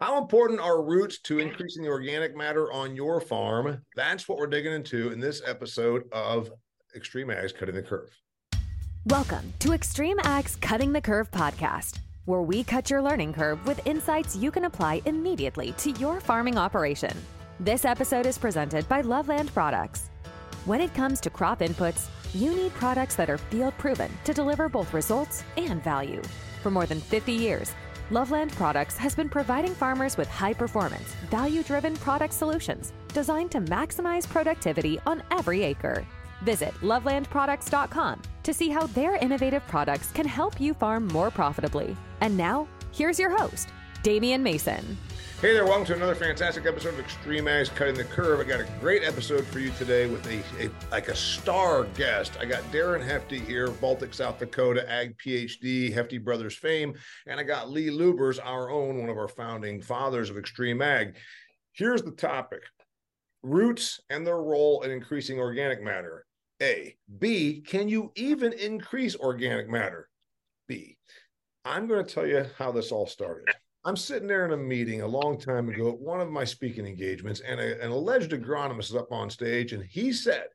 How important are roots to increasing the organic matter on your farm? That's what we're digging into in this episode of XtremeAg's Cutting the Curve. Welcome to XtremeAg's Cutting the Curve podcast, where we cut your learning curve with insights you can apply immediately to your farming operation. This episode is presented by Loveland Products. When it comes to crop inputs, you need products that are field proven to deliver both results and value. For more than 50 years, Loveland Products has been providing farmers with high performance, value driven product solutions designed to maximize productivity on every acre. Visit lovelandproducts.com to see how their innovative products can help you farm more profitably. And now, here's your host, Damian Mason. Hey there, welcome to another fantastic episode of XtremeAg's Cutting the Curve. I got a great episode for you today with a, a like a star guest. I got Darren Hefty here, Baltic, South Dakota, Ag PhD, Hefty Brothers fame, and I got Lee Lubbers, our own, one of our founding fathers of XtremeAg. Here's the topic: roots and their role in increasing organic matter. A. B. Can you even increase organic matter? B. I'm going to tell you how this all started. I'm sitting there in a meeting a long time ago at one of my speaking engagements, and a, an alleged agronomist is up on stage, and he said,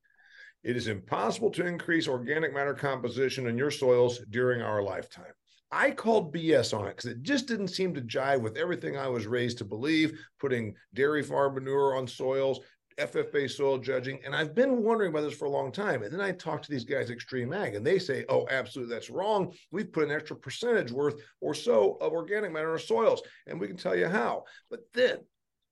It is impossible to increase organic matter composition in your soils during our lifetime. I called BS on it because it just didn't seem to jive with everything I was raised to believe, putting dairy farm manure on soils, FFA soil judging. And I've been wondering about this for a long time. And then I talk to these guys, XtremeAg, and they say, oh, absolutely, that's wrong. We've put an extra percentage worth or so of organic matter in our soils, and we can tell you how. But then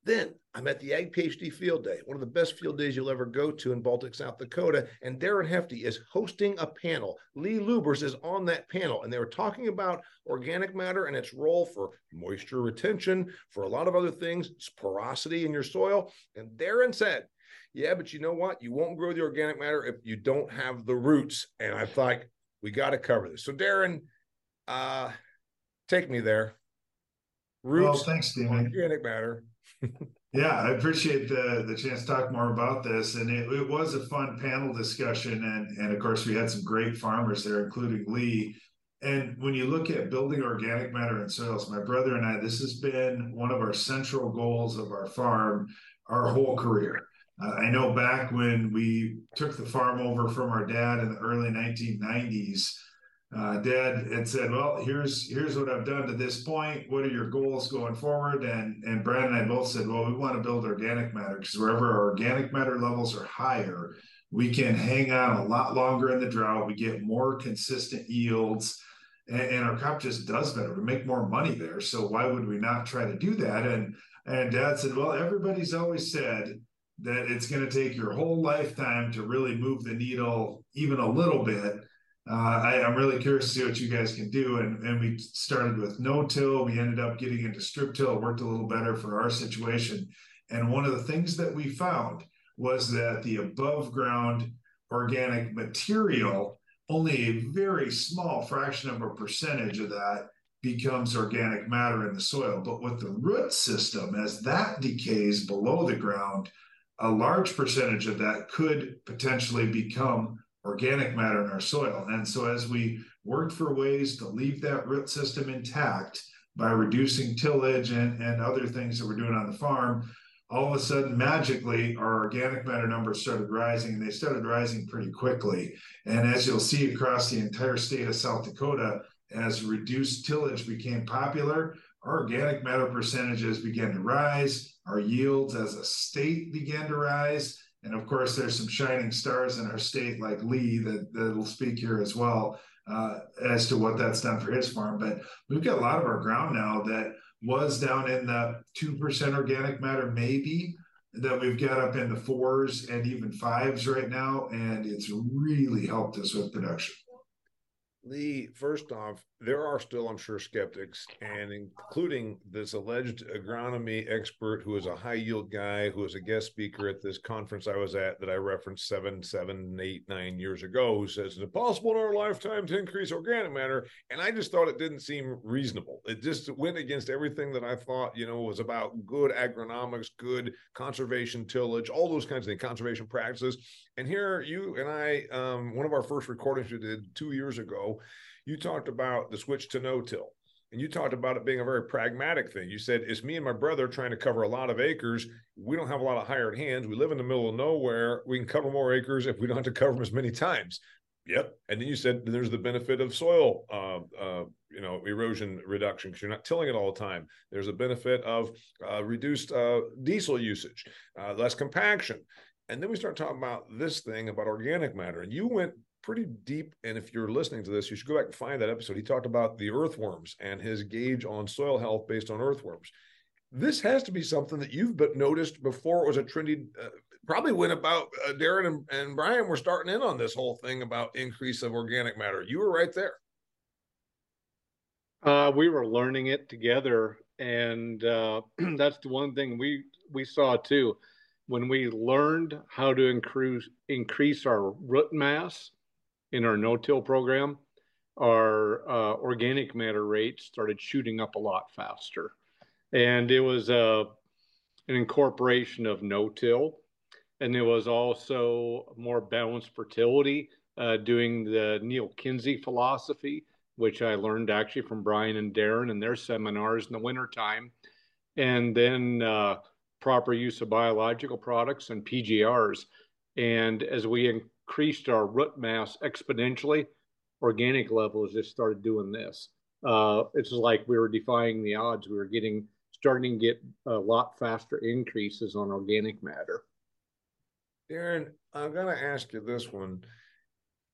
then I'm at the Ag PhD Field Day, one of the best field days you'll ever go to in Baltic, South Dakota. And Darren Hefty is hosting a panel. Lee Lubbers is on that panel, and they were talking about organic matter and its role for moisture retention, for a lot of other things, porosity in your soil. And Darren said, Yeah, but you know what? You won't grow the organic matter if you don't have the roots. And I thought, we got to cover this. So, Darren, uh, take me there. Roots, well, thanks, Stephen. Organic matter yeah, I appreciate the the chance to talk more about this, and it, it was a fun panel discussion, and and of course we had some great farmers there, including Lee. And when you look at building organic matter in soils, my brother and I, this has been one of our central goals of our farm our whole career. Uh, I know back when we took the farm over from our dad in the early 1990s, uh, Dad had said, "Well, here's here's what I've done to this point. What are your goals going forward?" And and Brad and I both said, "Well, we want to build organic matter because wherever our organic matter levels are higher, we can hang on a lot longer in the drought. We get more consistent yields, and, and our crop just does better. We make more money there. So why would we not try to do that?" And and Dad said, "Well, everybody's always said." That it's going to take your whole lifetime to really move the needle even a little bit uh, I, am really curious to see what you guys can do. And, and we started with no till. We ended up getting into strip till. It worked a little better for our situation. And one of the things that we found was that the above ground organic material, only a very small fraction of a percentage of that becomes organic matter in the soil. But with the root system, as that decays below the ground, a large percentage of that could potentially become organic matter in our soil. And so as we worked for ways to leave that root system intact by reducing tillage and, and other things that we're doing on the farm, all of a sudden, magically, our organic matter numbers started rising, and they started rising pretty quickly. And as you'll see across the entire state of South Dakota, as reduced tillage became popular, our organic matter percentages began to rise, our yields as a state began to rise, and of course, there's some shining stars in our state, like Lee, that that'll speak here as well uh, as to what that's done for his farm. But we've got a lot of our ground now that was down in the two percent organic matter, maybe that we've got up in the fours and even fives right now, and it's really helped us with production. Lee, first off, there are still, I'm sure, skeptics, and including this alleged agronomy expert who is a high yield guy who was a guest speaker at this conference I was at that I referenced seven, seven, eight, nine years ago, who says it's impossible in our lifetime to increase organic matter. And I just thought it didn't seem reasonable. It just went against everything that I thought, you know, was about good agronomics, good conservation tillage, all those kinds of things, conservation practices. And here you and I, um, one of our first recordings we did two years ago, you talked about the switch to no-till and you talked about it being a very pragmatic thing. You said it's me and my brother trying to cover a lot of acres. We don't have a lot of hired hands. We live in the middle of nowhere. We can cover more acres if we don't have to cover them as many times. Yep. And then you said there's the benefit of soil, uh, uh, you know, erosion reduction because you're not tilling it all the time. There's a benefit of uh, reduced uh, diesel usage, uh, less compaction. And then we start talking about this thing about organic matter. And you went pretty deep. And if you're listening to this, you should go back and find that episode. He talked about the earthworms and his gauge on soil health based on earthworms. This has to be something that you've but noticed before it was a trendy. Uh, probably when about uh, Darren and, and Brian were starting in on this whole thing about increase of organic matter. You were right there. Uh, we were learning it together, and uh, that's the one thing we we saw too. When we learned how to increase increase our root mass, in our no-till program, our uh, organic matter rate started shooting up a lot faster, and it was uh, an incorporation of no-till, and there was also more balanced fertility, uh, doing the Neal Kinsey philosophy, which I learned actually from Brian and Darren and their seminars in the wintertime, and then uh, proper use of biological products and PGRs. And as we increased our root mass exponentially, organic levels just started doing this. Uh, it's like we were defying the odds. We were getting starting to get a lot faster increases on organic matter. Darren, I'm going to ask you this one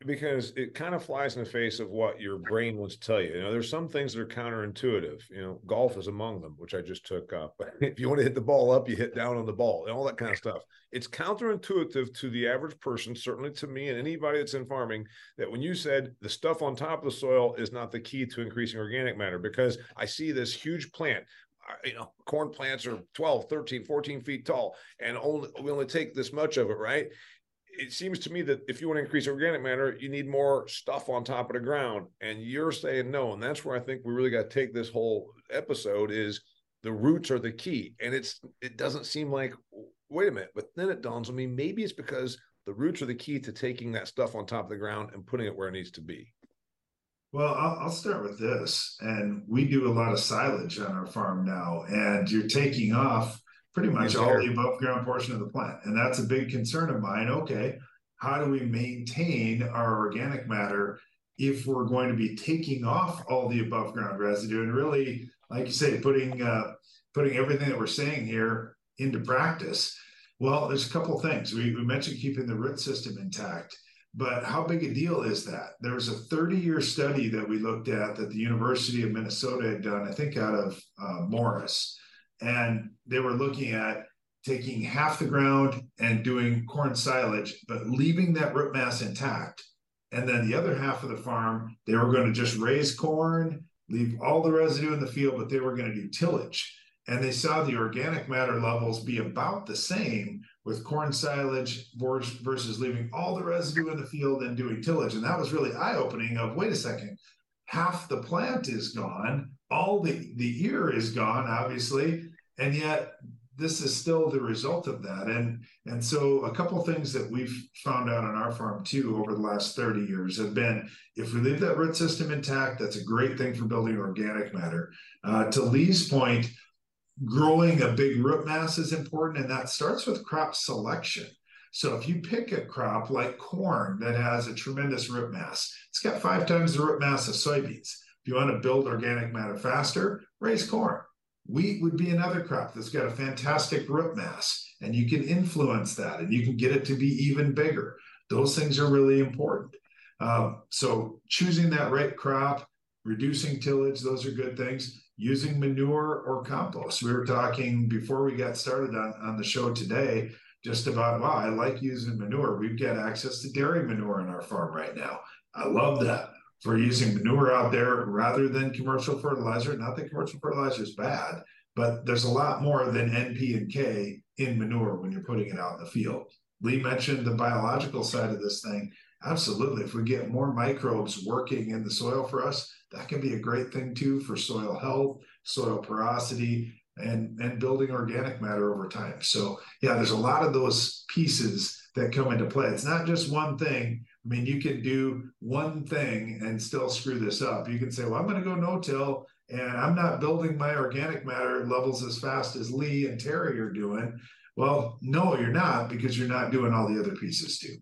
because it kind of flies in the face of what your brain wants to tell you. You know, there's some things that are counterintuitive. You know, golf is among them, which I just took up. if you want to hit the ball up, you hit down on the ball and all that kind of stuff. It's counterintuitive to the average person, certainly to me and anybody that's in farming, that when you said the stuff on top of the soil is not the key to increasing organic matter, because I see this huge plant uh, you know corn plants are 12 13 14 feet tall and only we only take this much of it right it seems to me that if you want to increase organic matter, you need more stuff on top of the ground. And you're saying no. And that's where I think we really got to take this whole episode is the roots are the key. And it's it doesn't seem like wait a minute, but then it dawns on me maybe it's because the roots are the key to taking that stuff on top of the ground and putting it where it needs to be. Well, I'll, I'll, start with this. And we do a lot of silage on our farm now, and you're taking off pretty much all the above ground portion of the plant. And that's a big concern of mine. Okay, how do we maintain our organic matter if we're going to be taking off all the above ground residue and really, like you say, putting uh, putting everything that we're saying here into practice? Well, there's a couple things. We, we mentioned keeping the root system intact. But how big a deal is that? There was a 30 year study that we looked at that the University of Minnesota had done, I think out of uh, Morris and they were looking at taking half the ground and doing corn silage, but leaving that root mass intact. And then the other half of the farm, they were going to just raise corn, leave all the residue in the field, but they were going to do tillage. And they saw the organic matter levels be about the same with corn silage versus leaving all the residue in the field and doing tillage. And that was really eye opening of wait a second, half the plant is gone, all the, the ear is gone, obviously, and yet this is still the result of that. And and so a couple things that we've found out on our farm too over the last 30 years have been if we leave that root system intact that's a great thing for building organic matter. Uh, to lee's point growing a big root mass is important and that starts with crop selection. So if you pick a crop like corn that has a tremendous root mass it's got five times the root mass of soybeans. If you want to build organic matter faster raise corn Wheat would be another crop that's got a fantastic root mass, and you can influence that and you can get it to be even bigger. Those things are really important. Um, so, choosing that right crop, reducing tillage, those are good things. Using manure or compost. We were talking before we got started on, on the show today just about, wow, I like using manure. We've got access to dairy manure in our farm right now. I love that for using manure out there rather than commercial fertilizer. Not that commercial fertilizer is bad, but there's a lot more than NP and K in manure when you're putting it out in the field. Lee mentioned the biological side of this thing. Absolutely. If we get more microbes working in the soil for us, that can be a great thing too for soil health, soil porosity, and, and building organic matter over time. So, yeah, there's a lot of those pieces that come into play. It's not just one thing I mean, you can do one thing and still screw this up. You can say, well, I'm going to go no till and I'm not building my organic matter levels as fast as Lee and Terry are doing. Well, no, you're not because you're not doing all the other pieces too.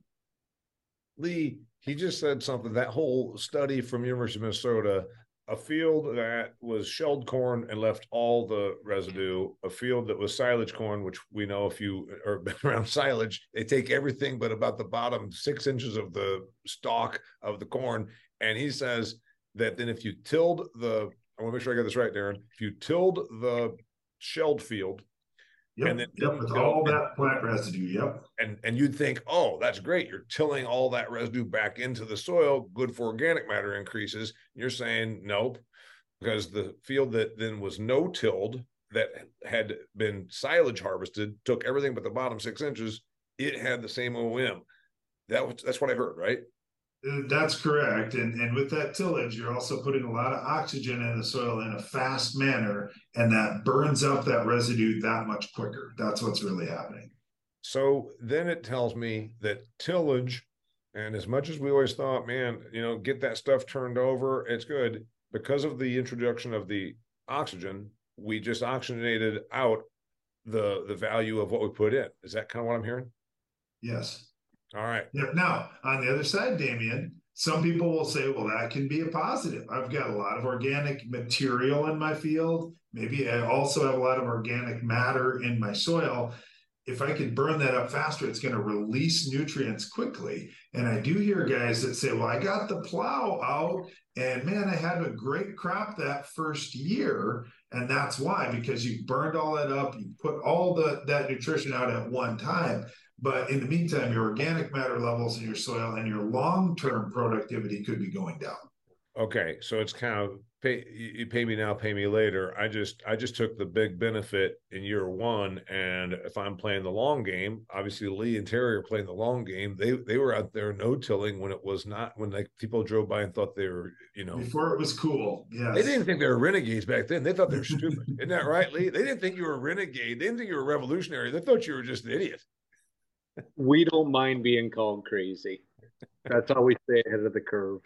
Lee, he just said something. That whole study from University of Minnesota a field that was shelled corn and left all the residue, a field that was silage corn, which we know if you are been around silage, they take everything but about the bottom six inches of the stalk of the corn. And he says that then if you tilled the, I want to make sure I got this right, Darren, if you tilled the shelled field Yep, and then yep, with all that plant residue. Yep. And and you'd think, oh, that's great. You're tilling all that residue back into the soil, good for organic matter increases. You're saying nope, because the field that then was no tilled that had been silage harvested took everything but the bottom six inches. It had the same OM. That was that's what I heard, right? Uh, that's correct. And, and with that tillage, you're also putting a lot of oxygen in the soil in a fast manner, and that burns up that residue that much quicker. That's what's really happening. So then it tells me that tillage, and as much as we always thought, man, you know, get that stuff turned over, it's good. Because of the introduction of the oxygen, we just oxygenated out the the value of what we put in. Is that kind of what I'm hearing? Yes. All right. Yeah. Now, on the other side, Damian, some people will say, well, that can be a positive. I've got a lot of organic material in my field. Maybe I also have a lot of organic matter in my soil. If I can burn that up faster, it's going to release nutrients quickly. And I do hear guys that say, well, I got the plow out and man, I had a great crop that first year. And that's why, because you burned all that up, you put all the that nutrition out at one time. But in the meantime, your organic matter levels in your soil and your long term productivity could be going down. Okay, so it's kind of pay you pay me now, pay me later. I just I just took the big benefit in year one, and if I'm playing the long game, obviously Lee and Terry are playing the long game. They they were out there no tilling when it was not when like people drove by and thought they were you know before it was cool. Yeah, they didn't think they were renegades back then. They thought they were stupid. Isn't that right, Lee? They didn't think you were a renegade. They didn't think you were a revolutionary. They thought you were just an idiot we don't mind being called crazy. That's how we stay ahead of the curve.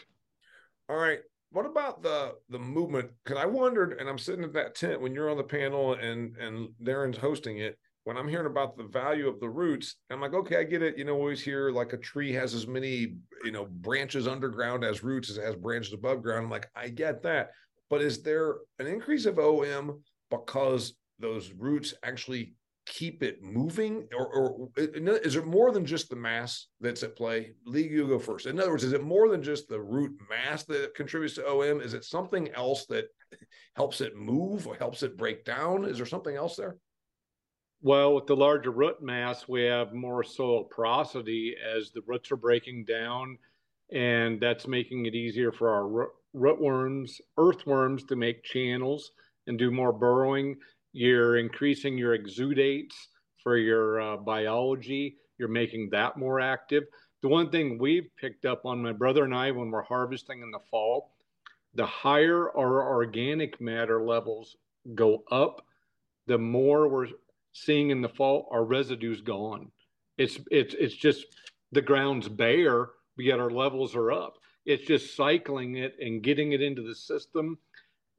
All right. What about the the movement? Because I wondered, and I'm sitting at that tent when you're on the panel and and Darren's hosting it. When I'm hearing about the value of the roots, I'm like, okay, I get it. You know, always hear like a tree has as many you know branches underground as roots as it has branches above ground. I'm like, I get that, but is there an increase of OM because those roots actually keep it moving? Or, or is it more than just the mass that's at play? Lee you go first. In other words is it more than just the root mass that contributes to om is it something else that helps it move or helps it break down? Is there something else there? Well with the larger root mass we have more soil porosity as the roots are breaking down and that's making it easier for our rootworms earthworms to make channels and do more burrowing you're increasing your exudates for your uh, biology. You're making that more active. The one thing we've picked up on my brother and I when we're harvesting in the fall, the higher our organic matter levels go up, the more we're seeing in the fall our residue's gone. It's it's it's just the ground's bare, yet our levels are up. It's just cycling it and getting it into the system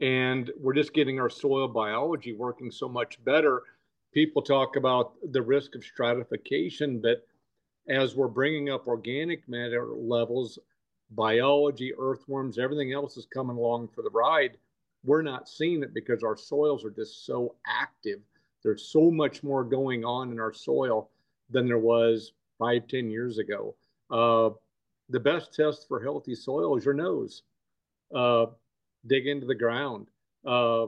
and we're just getting our soil biology working so much better. People talk about the risk of stratification, but as we're bringing up organic matter levels, biology, earthworms, everything else is coming along for the ride. We're not seeing it because our soils are just so active. There's so much more going on in our soil than there was five, ten years ago. Uh, the best test for healthy soil is your nose. Uh, dig into the ground. Uh,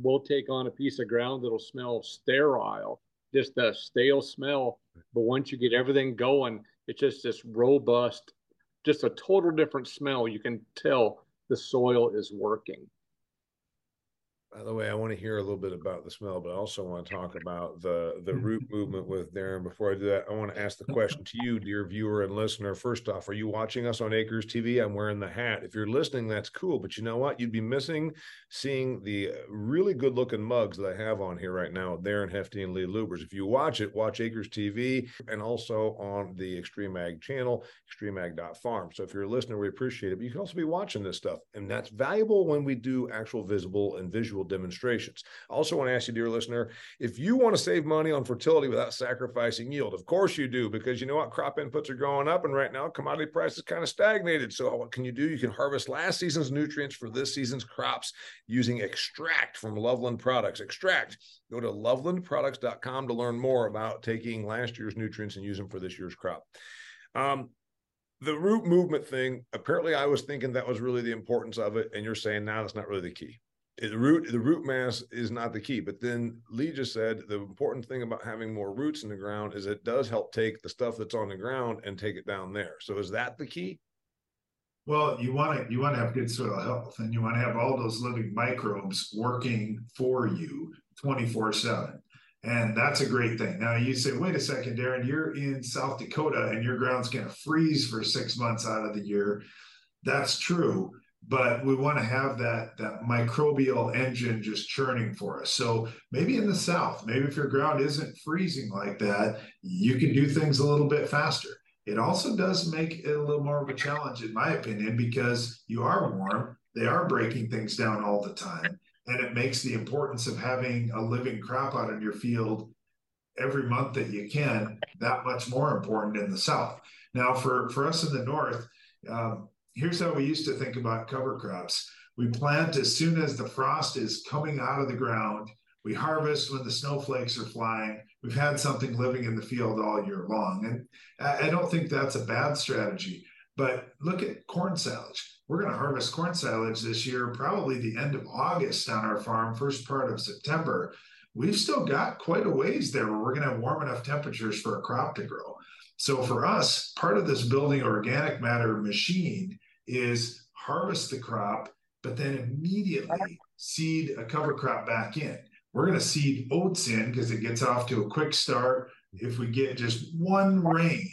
we'll take on a piece of ground that'll smell sterile, just a stale smell. But once you get everything going, it's just this robust, just a total different smell. You can tell the soil is working. By the way, I want to hear a little bit about the smell, but I also want to talk about the the mm-hmm. root movement with Darren. Before I do that, I want to ask the question to you, dear viewer and listener. First off, are you watching us on Acres TV? I'm wearing the hat. If you're listening, that's cool. But you know what? You'd be missing seeing the uh, really good looking mugs that I have on here right now, Darren Hefty and Lee Lubbers. If you watch it, watch Acres TV and also on the XtremeAg channel, xtremeag.farm. So if you're a listener, we appreciate it. But you can also be watching this stuff, and that's valuable when we do actual visible and visual demonstrations. I also want to ask you, dear listener, if you want to save money on fertility without sacrificing yield, of course you do, because you know what? Crop inputs are going up, and right now commodity prices kind of stagnated. So what can you do? You can harvest last season's nutrients for this season's crops using Extract from Loveland Products. Extract. Go to lovelandproducts.com to learn more about taking last year's nutrients and use them for this year's crop. Um, the root movement thing apparently i was thinking that was really the importance of it and you're saying now that's not really the key Eh, the root the root mass is not the key but then lee just said the important thing about having more roots in the ground is it does help take the stuff that's on the ground and take it down there. So is that the key? Well you want to you want to have good soil health and you want to have all those living microbes working for you 24 7 and that's a great thing. Now you say wait a second darren you're in south dakota and your ground's going to freeze for six months out of the year. That's true but we want to have that that microbial engine just churning for us. So maybe in the south maybe if your ground isn't freezing like that you can do things a little bit faster. It also does make it a little more of a challenge in my opinion because you are warm they are breaking things down all the time and it makes the importance of having a living crop out in your field every month that you can that much more important in the south. Now for for us in the north um, here's how we used to think about cover crops. We plant as soon as the frost is coming out of the ground. We harvest when the snowflakes are flying. We've had something living in the field all year long. And I don't think that's a bad strategy. But look at corn silage. We're going to harvest corn silage this year, probably the end of August on our farm, first part of September. We've still got quite a ways there where we're going to have warm enough temperatures for a crop to grow. So for us, part of this building organic matter machine is harvest the crop, but then immediately seed a cover crop back in. We're going to seed oats in because it gets off to a quick start. If we get just one rain,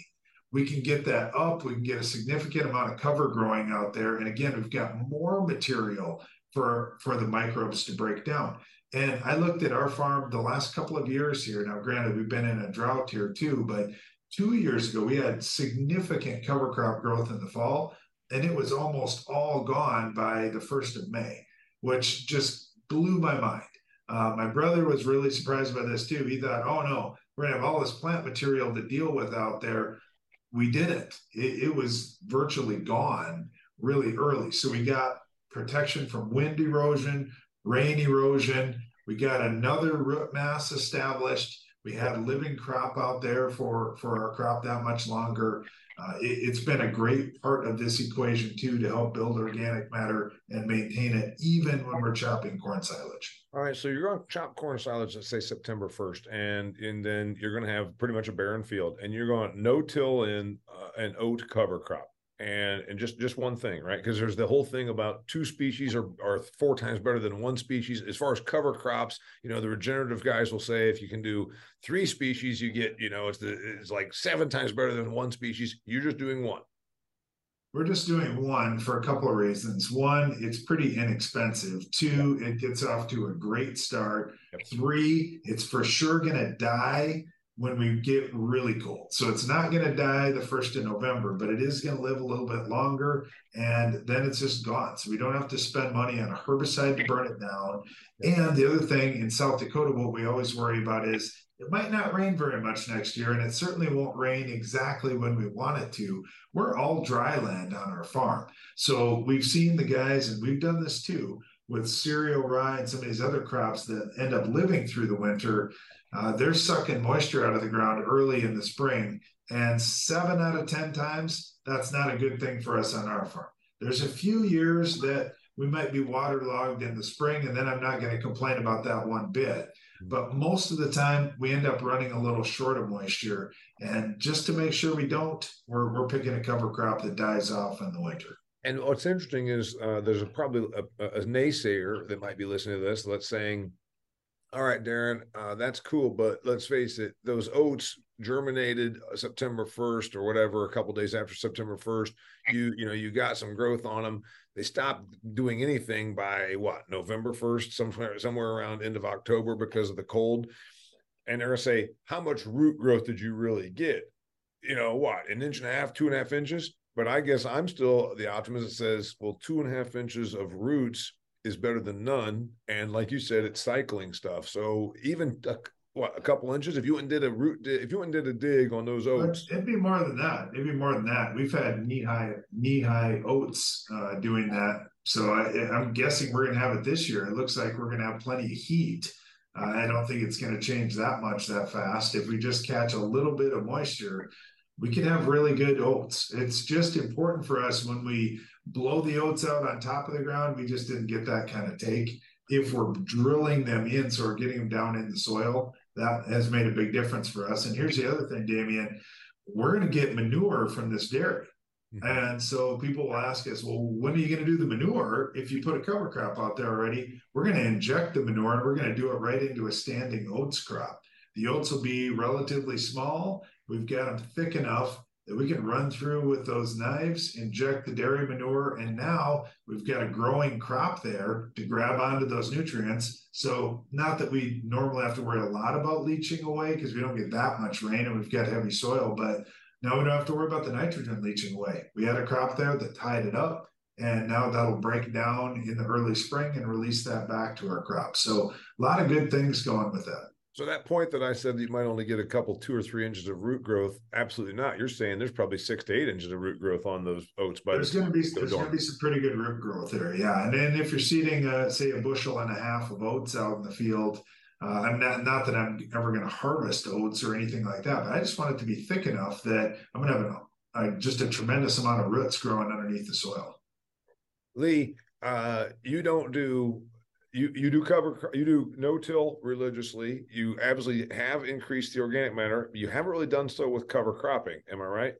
we can get that up. We can get a significant amount of cover growing out there. And again, we've got more material for, for the microbes to break down. And I looked at our farm the last couple of years here. Now, granted, we've been in a drought here too, but two years ago, we had significant cover crop growth in the fall and it was almost all gone by the first of May, which just blew my mind. Uh, my brother was really surprised by this too. He thought, "Oh no, we're gonna have all this plant material to deal with out there." We didn't. It, it was virtually gone really early. So we got protection from wind erosion, rain erosion. We got another root mass established. We had living crop out there for for our crop that much longer uh, it, has been a great part of this equation too to help build organic matter and maintain it even when we're chopping corn silage. All right, so you're going to chop corn silage, let's say September 1st, and and then you're going to have pretty much a barren field, and you're going no till in uh, an oat cover crop and and just just one thing right because there's the whole thing about two species are, are four times better than one species as far as cover crops you know the regenerative guys will say if you can do three species you get you know it's the it's like seven times better than one species you're just doing one we're just doing one for a couple of reasons. One, it's pretty inexpensive. Two, it gets off to a great start. Yep. Three, it's for sure going to die when we get really cold. So it's not going to die the first of November, but it is going to live a little bit longer and then it's just gone. So we don't have to spend money on a herbicide to burn it down. And the other thing in South Dakota, what we always worry about is it might not rain very much next year, and it certainly won't rain exactly when we want it to. We're all dry land on our farm. So we've seen the guys, and we've done this too with cereal rye and some of these other crops that end up living through the winter uh, they're sucking moisture out of the ground early in the spring. And seven out of 10 times, that's not a good thing for us on our farm. There's a few years that we might be waterlogged in the spring, and then I'm not going to complain about that one bit. But most of the time, we end up running a little short of moisture. And just to make sure we don't, we're, we're picking a cover crop that dies off in the winter. And what's interesting is uh, there's a, probably a, a, naysayer that might be listening to this that's saying, all right, Darren, uh, that's cool, but let's face it, those oats germinated September 1st or whatever, a couple days after September 1st. You you know you got some growth on them. They stopped doing anything by what November 1st, somewhere somewhere around end of October because of the cold. And they're gonna say, how much root growth did you really get? You know what, an inch and a half, two and a half inches? But I guess I'm still the optimist that says, well, two and a half inches of roots is better than none. And like you said, it's cycling stuff. So even a, what a couple inches, if you went and did a root, if you went and did a dig on those oats, it'd be more than that. It'd be more than that. We've had knee high knee high oats uh, doing that. So I, am guessing we're going to have it this year. It looks like we're going to have plenty of heat. Uh, I don't think it's going to change that much that fast. If we just catch a little bit of moisture, we can have really good oats. It's just important for us when we blow the oats out on top of the ground. We just didn't get that kind of take. If we're drilling them in, so we're getting them down in the soil, that has made a big difference for us. And here's the other thing, Damian we're going to get manure from this dairy. Mm-hmm. And so people will ask us, well, when are you going to do the manure? If you put a cover crop out there already, we're going to inject the manure and we're going to do it right into a standing oats crop. The oats will be relatively small We've got them thick enough that we can run through with those knives, inject the dairy manure, and now we've got a growing crop there to grab onto those nutrients. So, not that we normally have to worry a lot about leaching away because we don't get that much rain and we've got heavy soil, but now we don't have to worry about the nitrogen leaching away. We had a crop there that tied it up, and now that'll break down in the early spring and release that back to our crop. So, a lot of good things going with that. So that point that I said that you might only get a couple, two or three inches of root growth, absolutely not. You're saying there's probably six to eight inches of root growth on those oats. By there's going to be there's going to be some pretty good root growth there, yeah. And then if you're seeding, uh, say, a bushel and a half of oats out in the field, uh, I'm not not that I'm ever going to harvest oats or anything like that, but I just want it to be thick enough that I'm going to have a, a, just a tremendous amount of roots growing underneath the soil. Lee, uh, you don't do you you do cover you do no till religiously. You absolutely have increased the organic matter. You haven't really done so with cover cropping. Am I right?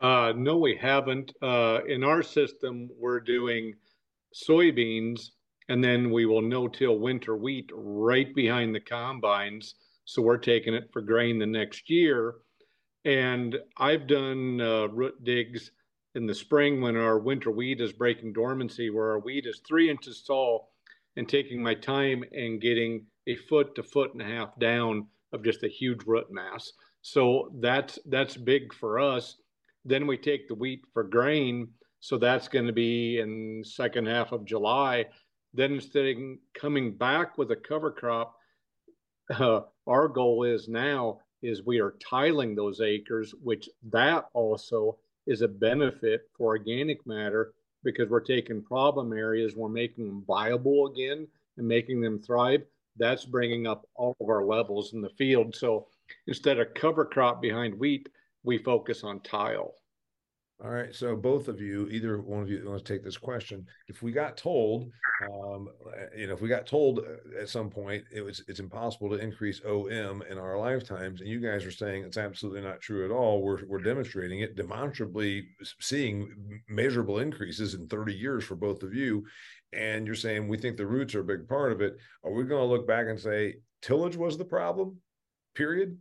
Uh, no, we haven't. Uh, in our system, we're doing soybeans, and then we will no-till winter wheat right behind the combines. So we're taking it for grain the next year. And I've done uh, root digs in the spring when our winter wheat is breaking dormancy, where our wheat is three inches tall and taking my time and getting a foot to foot and a half down of just a huge root mass. So that's that's big for us. Then we take the wheat for grain. So that's going to be in second half of July. Then instead of coming back with a cover crop, uh, our goal is now is we are tiling those acres, which that also is a benefit for organic matter because we're taking problem areas, we're making them viable again and making them thrive. That's bringing up all of our levels in the field. So instead of cover crop behind wheat, we focus on tile. All right. So both of you, either one of you want to take this question. If we got told, um, you know, if we got told uh, at some point it was it's impossible to increase OM in our lifetimes, and you guys are saying it's absolutely not true at all, we're we're demonstrating it, demonstrably seeing measurable increases in 30 years for both of you, and you're saying we think the roots are a big part of it. Are we going to look back and say tillage was the problem? Period.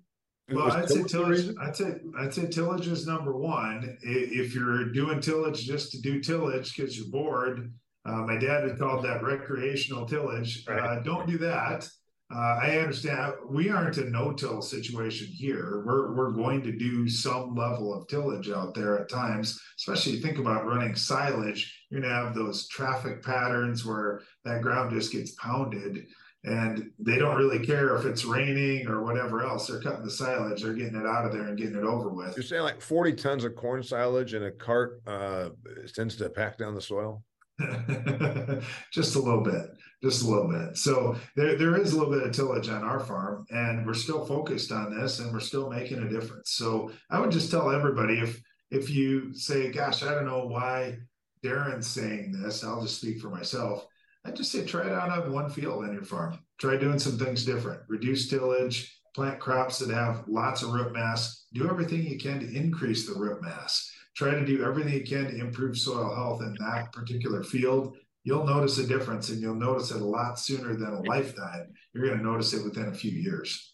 Well, I'd say tillage. I'd say I'd say tillage is number one. If you're doing tillage just to do tillage because you're bored, uh, my dad had called that recreational tillage. Right. Uh, don't do that. Uh, I understand we aren't a no-till situation here. We're we're going to do some level of tillage out there at times, especially think about running silage. You're gonna have those traffic patterns where that ground just gets pounded and they don't really care if it's raining or whatever else. They're cutting the silage, they're getting it out of there and getting it over with. You're saying like 40 tons of corn silage in a cart uh, tends to pack down the soil? just a little bit, just a little bit. So there, there is a little bit of tillage on our farm, and we're still focused on this, and we're still making a difference. So I would just tell everybody if if you say, "Gosh, I don't know why Darren's saying this," I'll just speak for myself I just say try it out on one field on your farm. Try doing some things different. Reduce tillage, plant crops that have lots of root mass. Do everything you can to increase the root mass. try to do everything you can to improve soil health in that particular field. You'll notice a difference and you'll notice it a lot sooner than a lifetime. You're going to notice it within a few years.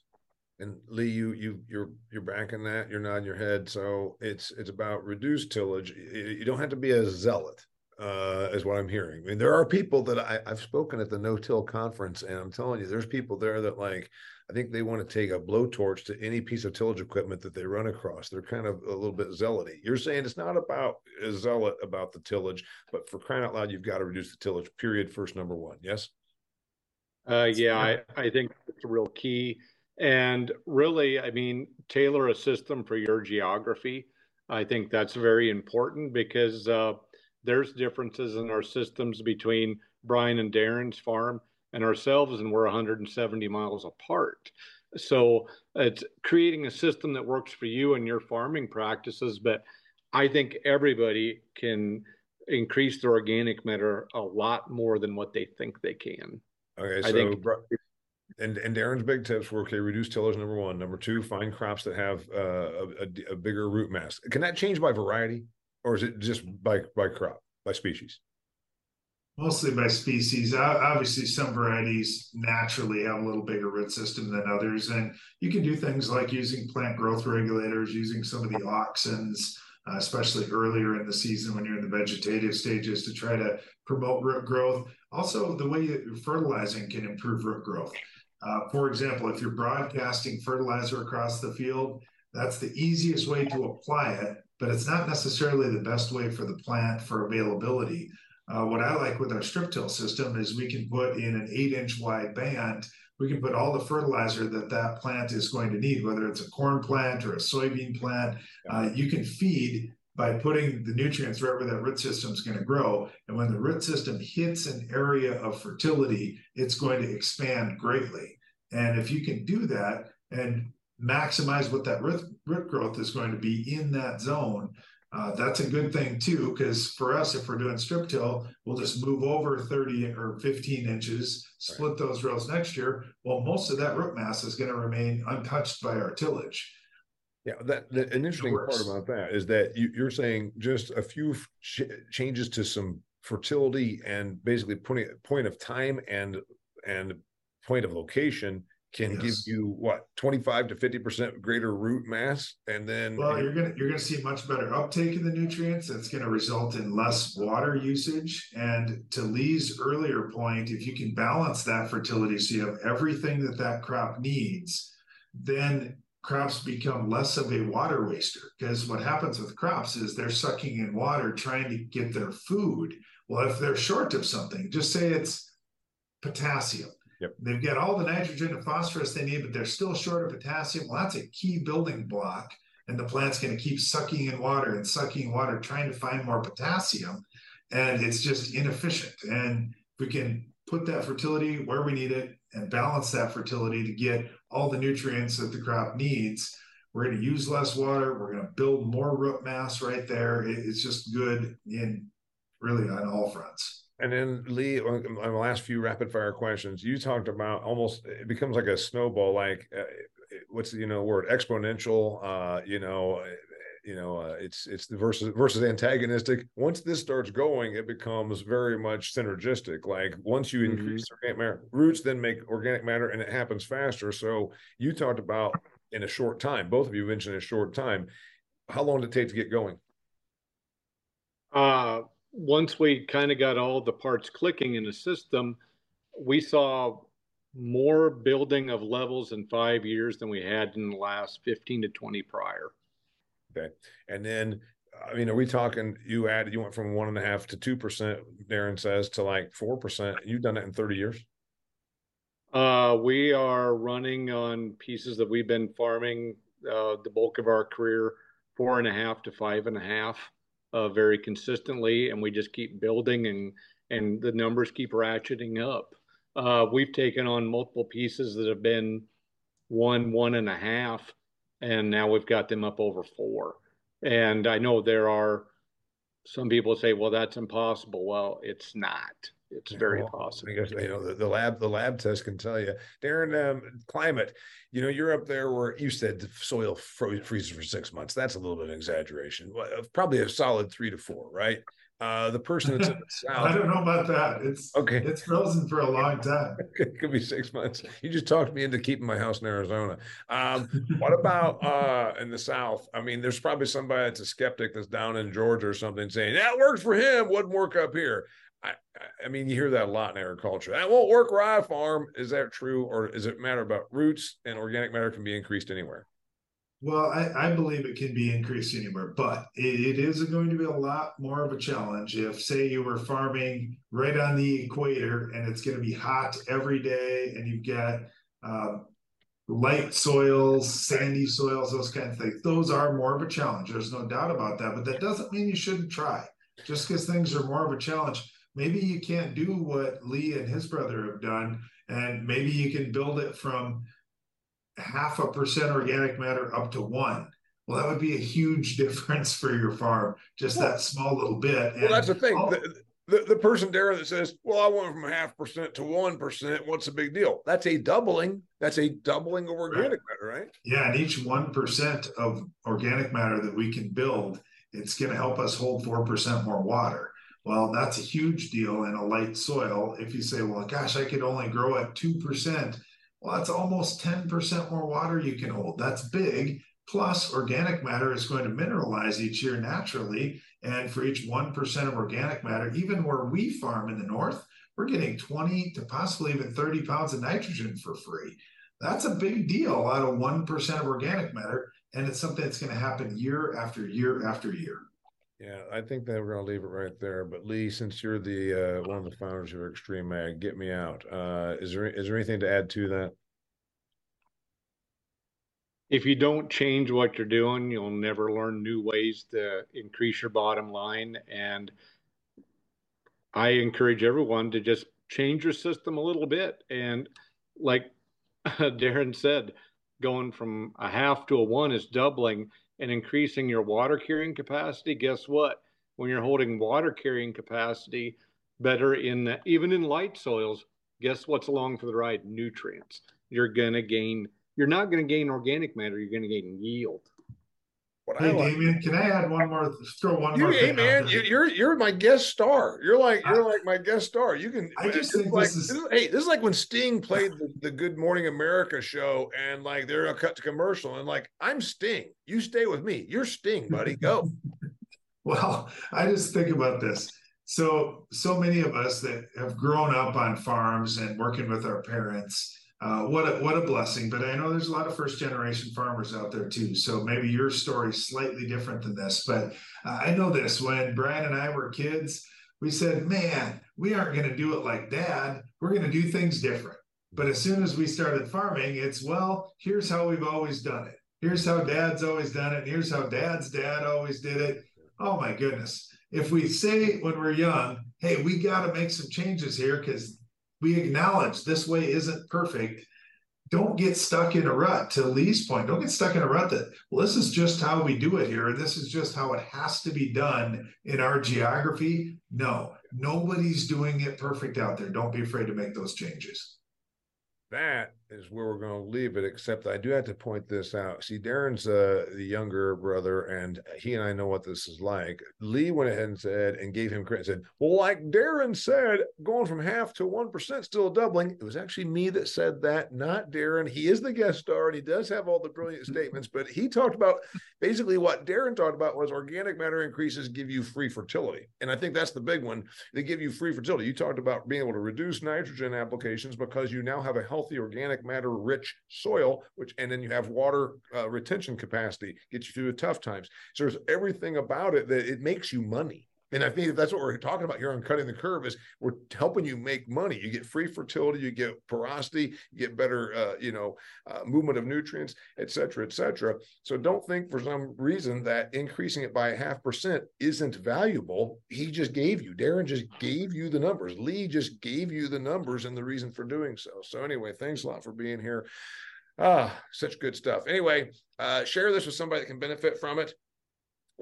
And Lee, you you you're you're backing that. You're nodding your head. So it's it's about reduced tillage. You don't have to be a zealot, uh, is what I'm hearing. I mean, there are people that I, I've spoken at the No Till conference, and I'm telling you, there's people there that like I think they want to take a blowtorch to any piece of tillage equipment that they run across. They're kind of a little bit zealoty. You're saying it's not about a zealot about the tillage, but for crying out loud, you've got to reduce the tillage. Period. First, number one. Yes. Uh, yeah, I, I think it's a real key. And really, I mean, tailor a system for your geography. I think that's very important because uh, there's differences in our systems between Brian and Darren's farm and ourselves, and we're 170 miles apart. So it's creating a system that works for you and your farming practices. But I think everybody can increase their organic matter a lot more than what they think they can. Okay, so I think, and and Darren's big tips were okay, reduce tillage number one. Number two, find crops that have uh, a, a bigger root mass. Can that change by variety, or is it just by by crop by species? Mostly by species. Obviously, some varieties naturally have a little bigger root system than others. And you can do things like using plant growth regulators, using some of the auxins, uh, especially earlier in the season when you're in the vegetative stages to try to promote root growth. Also, the way that fertilizing can improve root growth. Uh, for example, if you're broadcasting fertilizer across the field, that's the easiest way to apply it, but it's not necessarily the best way for the plant for availability. Uh, what I like with our strip till system is we can put in an eight inch wide band, we can put all the fertilizer that that plant is going to need, whether it's a corn plant or a soybean plant. Uh, you can feed by putting the nutrients wherever that root system is going to grow. And when the root system hits an area of fertility, it's going to expand greatly. And if you can do that and maximize what that root, root growth is going to be in that zone, uh, that's a good thing too, because for us, if we're doing strip till, we'll just move over 30 or 15 inches, split right. those rows next year. Well, most of that root mass is going to remain untouched by our tillage. Yeah, that the an interesting part about that is that you, are saying just a few ch- changes to some fertility and basically point point of time and and point of location can yes. give you what 25 to 50 percent greater root mass and then well you're gonna you're gonna see much better uptake of the nutrients. That's going to result in less water usage. And to lee's earlier point if you can balance that fertility so you have everything that that crop needs then crops become less of a water waster. Because what happens with crops is they're sucking in water trying to get their food. Well if they're short of something just say it's potassium Yep. They've got all the nitrogen and phosphorus they need, but they're still short of potassium. Well, that's a key building block. And the plant's going to keep sucking in water and sucking water, trying to find more potassium. And it's just inefficient. And we can put that fertility where we need it and balance that fertility to get all the nutrients that the crop needs. We're going to use less water. We're going to build more root mass right there. It's just good in really on all fronts. And then Lee, on the last few rapid fire questions, you talked about almost it becomes like a snowball, like uh, what's the you know word exponential. Uh, you know, you know, uh, it's it's the versus versus antagonistic. Once this starts going, it becomes very much synergistic. Like once you mm-hmm. increase organic matter, roots then make organic matter, and it happens faster. So you talked about in a short time. Both of you mentioned a short time. How long did it take to get going? Uh once we kind of got all the parts clicking in the system, we saw more building of levels in five years than we had in the last 15 to 20 prior. Okay. And then, I mean, are we talking you added, you went from one and a half to 2%, Darren says, to like 4%. You've done it in 30 years? Uh, we are running on pieces that we've been farming uh, the bulk of our career, four and a half to five and a half uh, very consistently, and we just keep building, and and the numbers keep ratcheting up. Uh, we've taken on multiple pieces that have been one, one and a half, and now we've got them up over four. And I know there are some people say, well, that's impossible. Well, it's not. It's very well, possible. I guess you know the, the, lab the lab test can tell you. Darren, um, climate. You know, you're up there where you said the soil freezes for six months. That's a little bit of exaggeration. Probably a solid three to four, right? Uh, the person that's in the south. I don't know about that. It's okay. It's frozen for a long time. it could be six months. You just talked me into keeping my house in Arizona. Um, what about uh, in the south? I mean, there's probably somebody that's a skeptic that's down in Georgia or something saying that works for him, wouldn't work up here. I, I mean, you hear that a lot in agriculture. That won't work where I farm. Is that true, or is it matter about roots and organic matter can be increased anywhere? Well, I, I, believe it can be increased anywhere, but it, it is going to be a lot more of a challenge if, say, you were farming right on the equator and it's going to be hot every day and you've got um, light soils, sandy soils, those kind of things. Those are more of a challenge. There's no doubt about that, but that doesn't mean you shouldn't try. Just because things are more of a challenge, maybe you can't do what Lee and his brother have done, and maybe you can build it from half a percent organic matter up to one. Well, that would be a huge difference for your farm, just well, that small little bit. And well, that's the thing. The, the, the, person there that says, Well, I went from half percent to one percent, what's the big deal? That's a doubling. That's a doubling of organic right. matter, right? Yeah. And each one percent of organic matter that we can build, it's going to help us hold four percent more water. Well, that's a huge deal in a light soil. If you say, Well, gosh, I could only grow at two percent well, that's almost 10% more water you can hold. That's big. Plus, organic matter is going to mineralize each year naturally. And for each 1% of organic matter, even where we farm in the north, we're getting 20 to possibly even 30 pounds of nitrogen for free. That's a big deal out of 1% of organic matter. And it's something that's going to happen year after year after year. Yeah, I think that we're going to leave it right there. But Lee, since you're the uh, one of the founders of Extreme Ag, get me out. Uh, is there is there anything to add to that? If you don't change what you're doing, you'll never learn new ways to increase your bottom line. And I encourage everyone to just change your system a little bit. And like Darren said, going from a half to a one is doubling and increasing your water carrying capacity, guess what? When you're holding water carrying capacity better in the, even in light soils, guess what's along for the ride? Nutrients. You're going to gain, you're not going to gain organic matter, you're going to gain yield. What hey, like, Damian, can I add one more? Throw one you, more. Hey, man, you're you're my guest star. You're like you're I, like my guest star. You can. I just think like, this is, this is, Hey, this is like when Sting played the, the Good Morning America show, and like they're a cut to commercial, and like I'm Sting. You stay with me. You're Sting, buddy. Go. well, I just think about this. So so many of us that have grown up on farms and working with our parents uh, what a, what a blessing. But I know there's a lot of first generation farmers out there too. So maybe your story is slightly different than this. But uh, I know this when Brian and I were kids, we said, man, we aren't going to do it like dad. We're going to do things different. But as soon as we started farming, it's, well, here's how we've always done it. Here's how dad's always done it. here's how dad's dad always did it. Oh my goodness. If we say when we're young, hey, we got to make some changes here because we acknowledge this way isn't perfect don't get stuck in a rut to lee's point don't get stuck in a rut that well this is just how we do it here this is just how it has to be done in our geography. No nobody's doing it perfect out there. Don't be afraid to make those changes. That is where we're going to leave it. Except I do have to point this out. See, Darren's uh, the younger brother, and he and I know what this is like. Lee went ahead and said and gave him credit. Said, "Well, like Darren said, going from half to one percent, still doubling." It was actually me that said that, not Darren. He is the guest star, and he does have all the brilliant statements. But he talked about basically what Darren talked about was organic matter increases give you free fertility, and I think that's the big one. They give you free fertility. You talked about being able to reduce nitrogen applications because you now have a healthy organic matter rich soil, which and then you have water uh, retention capacity, get you through the tough times. So there's everything about it that it makes you money. And I think that's what we're talking about here on cutting the curve is we're helping you make money. You get free fertility, you get porosity, you get better, uh, you know, uh, movement of nutrients, et cetera, et cetera. So don't think for some reason that increasing it by a half percent isn't valuable. He just gave you, Darren just gave you the numbers. Lee just gave you the numbers and the reason for doing so. So anyway, thanks a lot for being here. Ah, such good stuff. Anyway, uh, share this with somebody that can benefit from it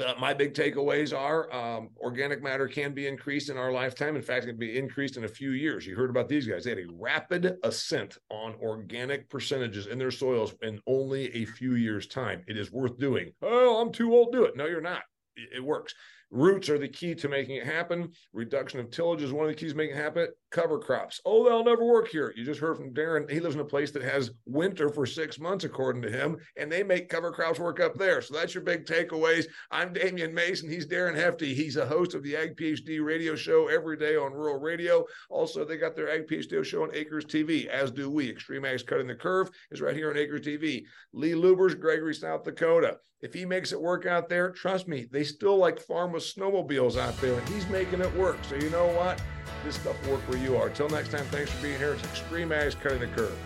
uh, my big takeaways are um, organic matter can be increased in our lifetime. In fact, it can be increased in a few years. You heard about these guys. They had a rapid ascent on organic percentages in their soils in only a few years' time. It is worth doing. Oh, I'm too old to do it. No, you're not. It works. Roots are the key to making it happen. Reduction of tillage is one of the keys to making it happen. Cover crops. Oh, they'll never work here. You just heard from Darren. He lives in a place that has winter for six months, according to him, and they make cover crops work up there. So that's your big takeaways. I'm Damian Mason. He's Darren Hefty. He's a host of the Ag PhD radio show every day on rural radio. Also, they got their Ag PhD show on Acres TV, as do we. XtremeAg's Cutting the Curve is right here on Acres TV. Lee Lubbers, Gregory, South Dakota. If he makes it work out there, trust me, they still like farm with snowmobiles out there, and he's making it work. So you know what? This stuff will work where you are. Until next time, thanks for being here. It's XtremeAg's Cutting the Curve.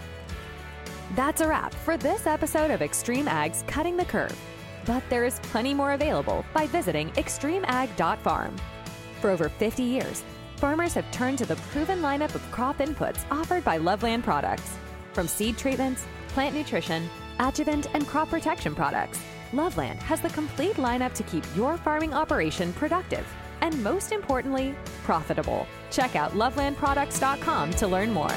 That's a wrap for this episode of XtremeAg's Cutting the Curve. But there is plenty more available by visiting xtremeag.farm. For over 50 years, farmers have turned to the proven lineup of crop inputs offered by Loveland products. From seed treatments, plant nutrition, adjuvant, and crop protection products. Loveland has the complete lineup to keep your farming operation productive and, most importantly, profitable. Check out lovelandproducts.com to learn more.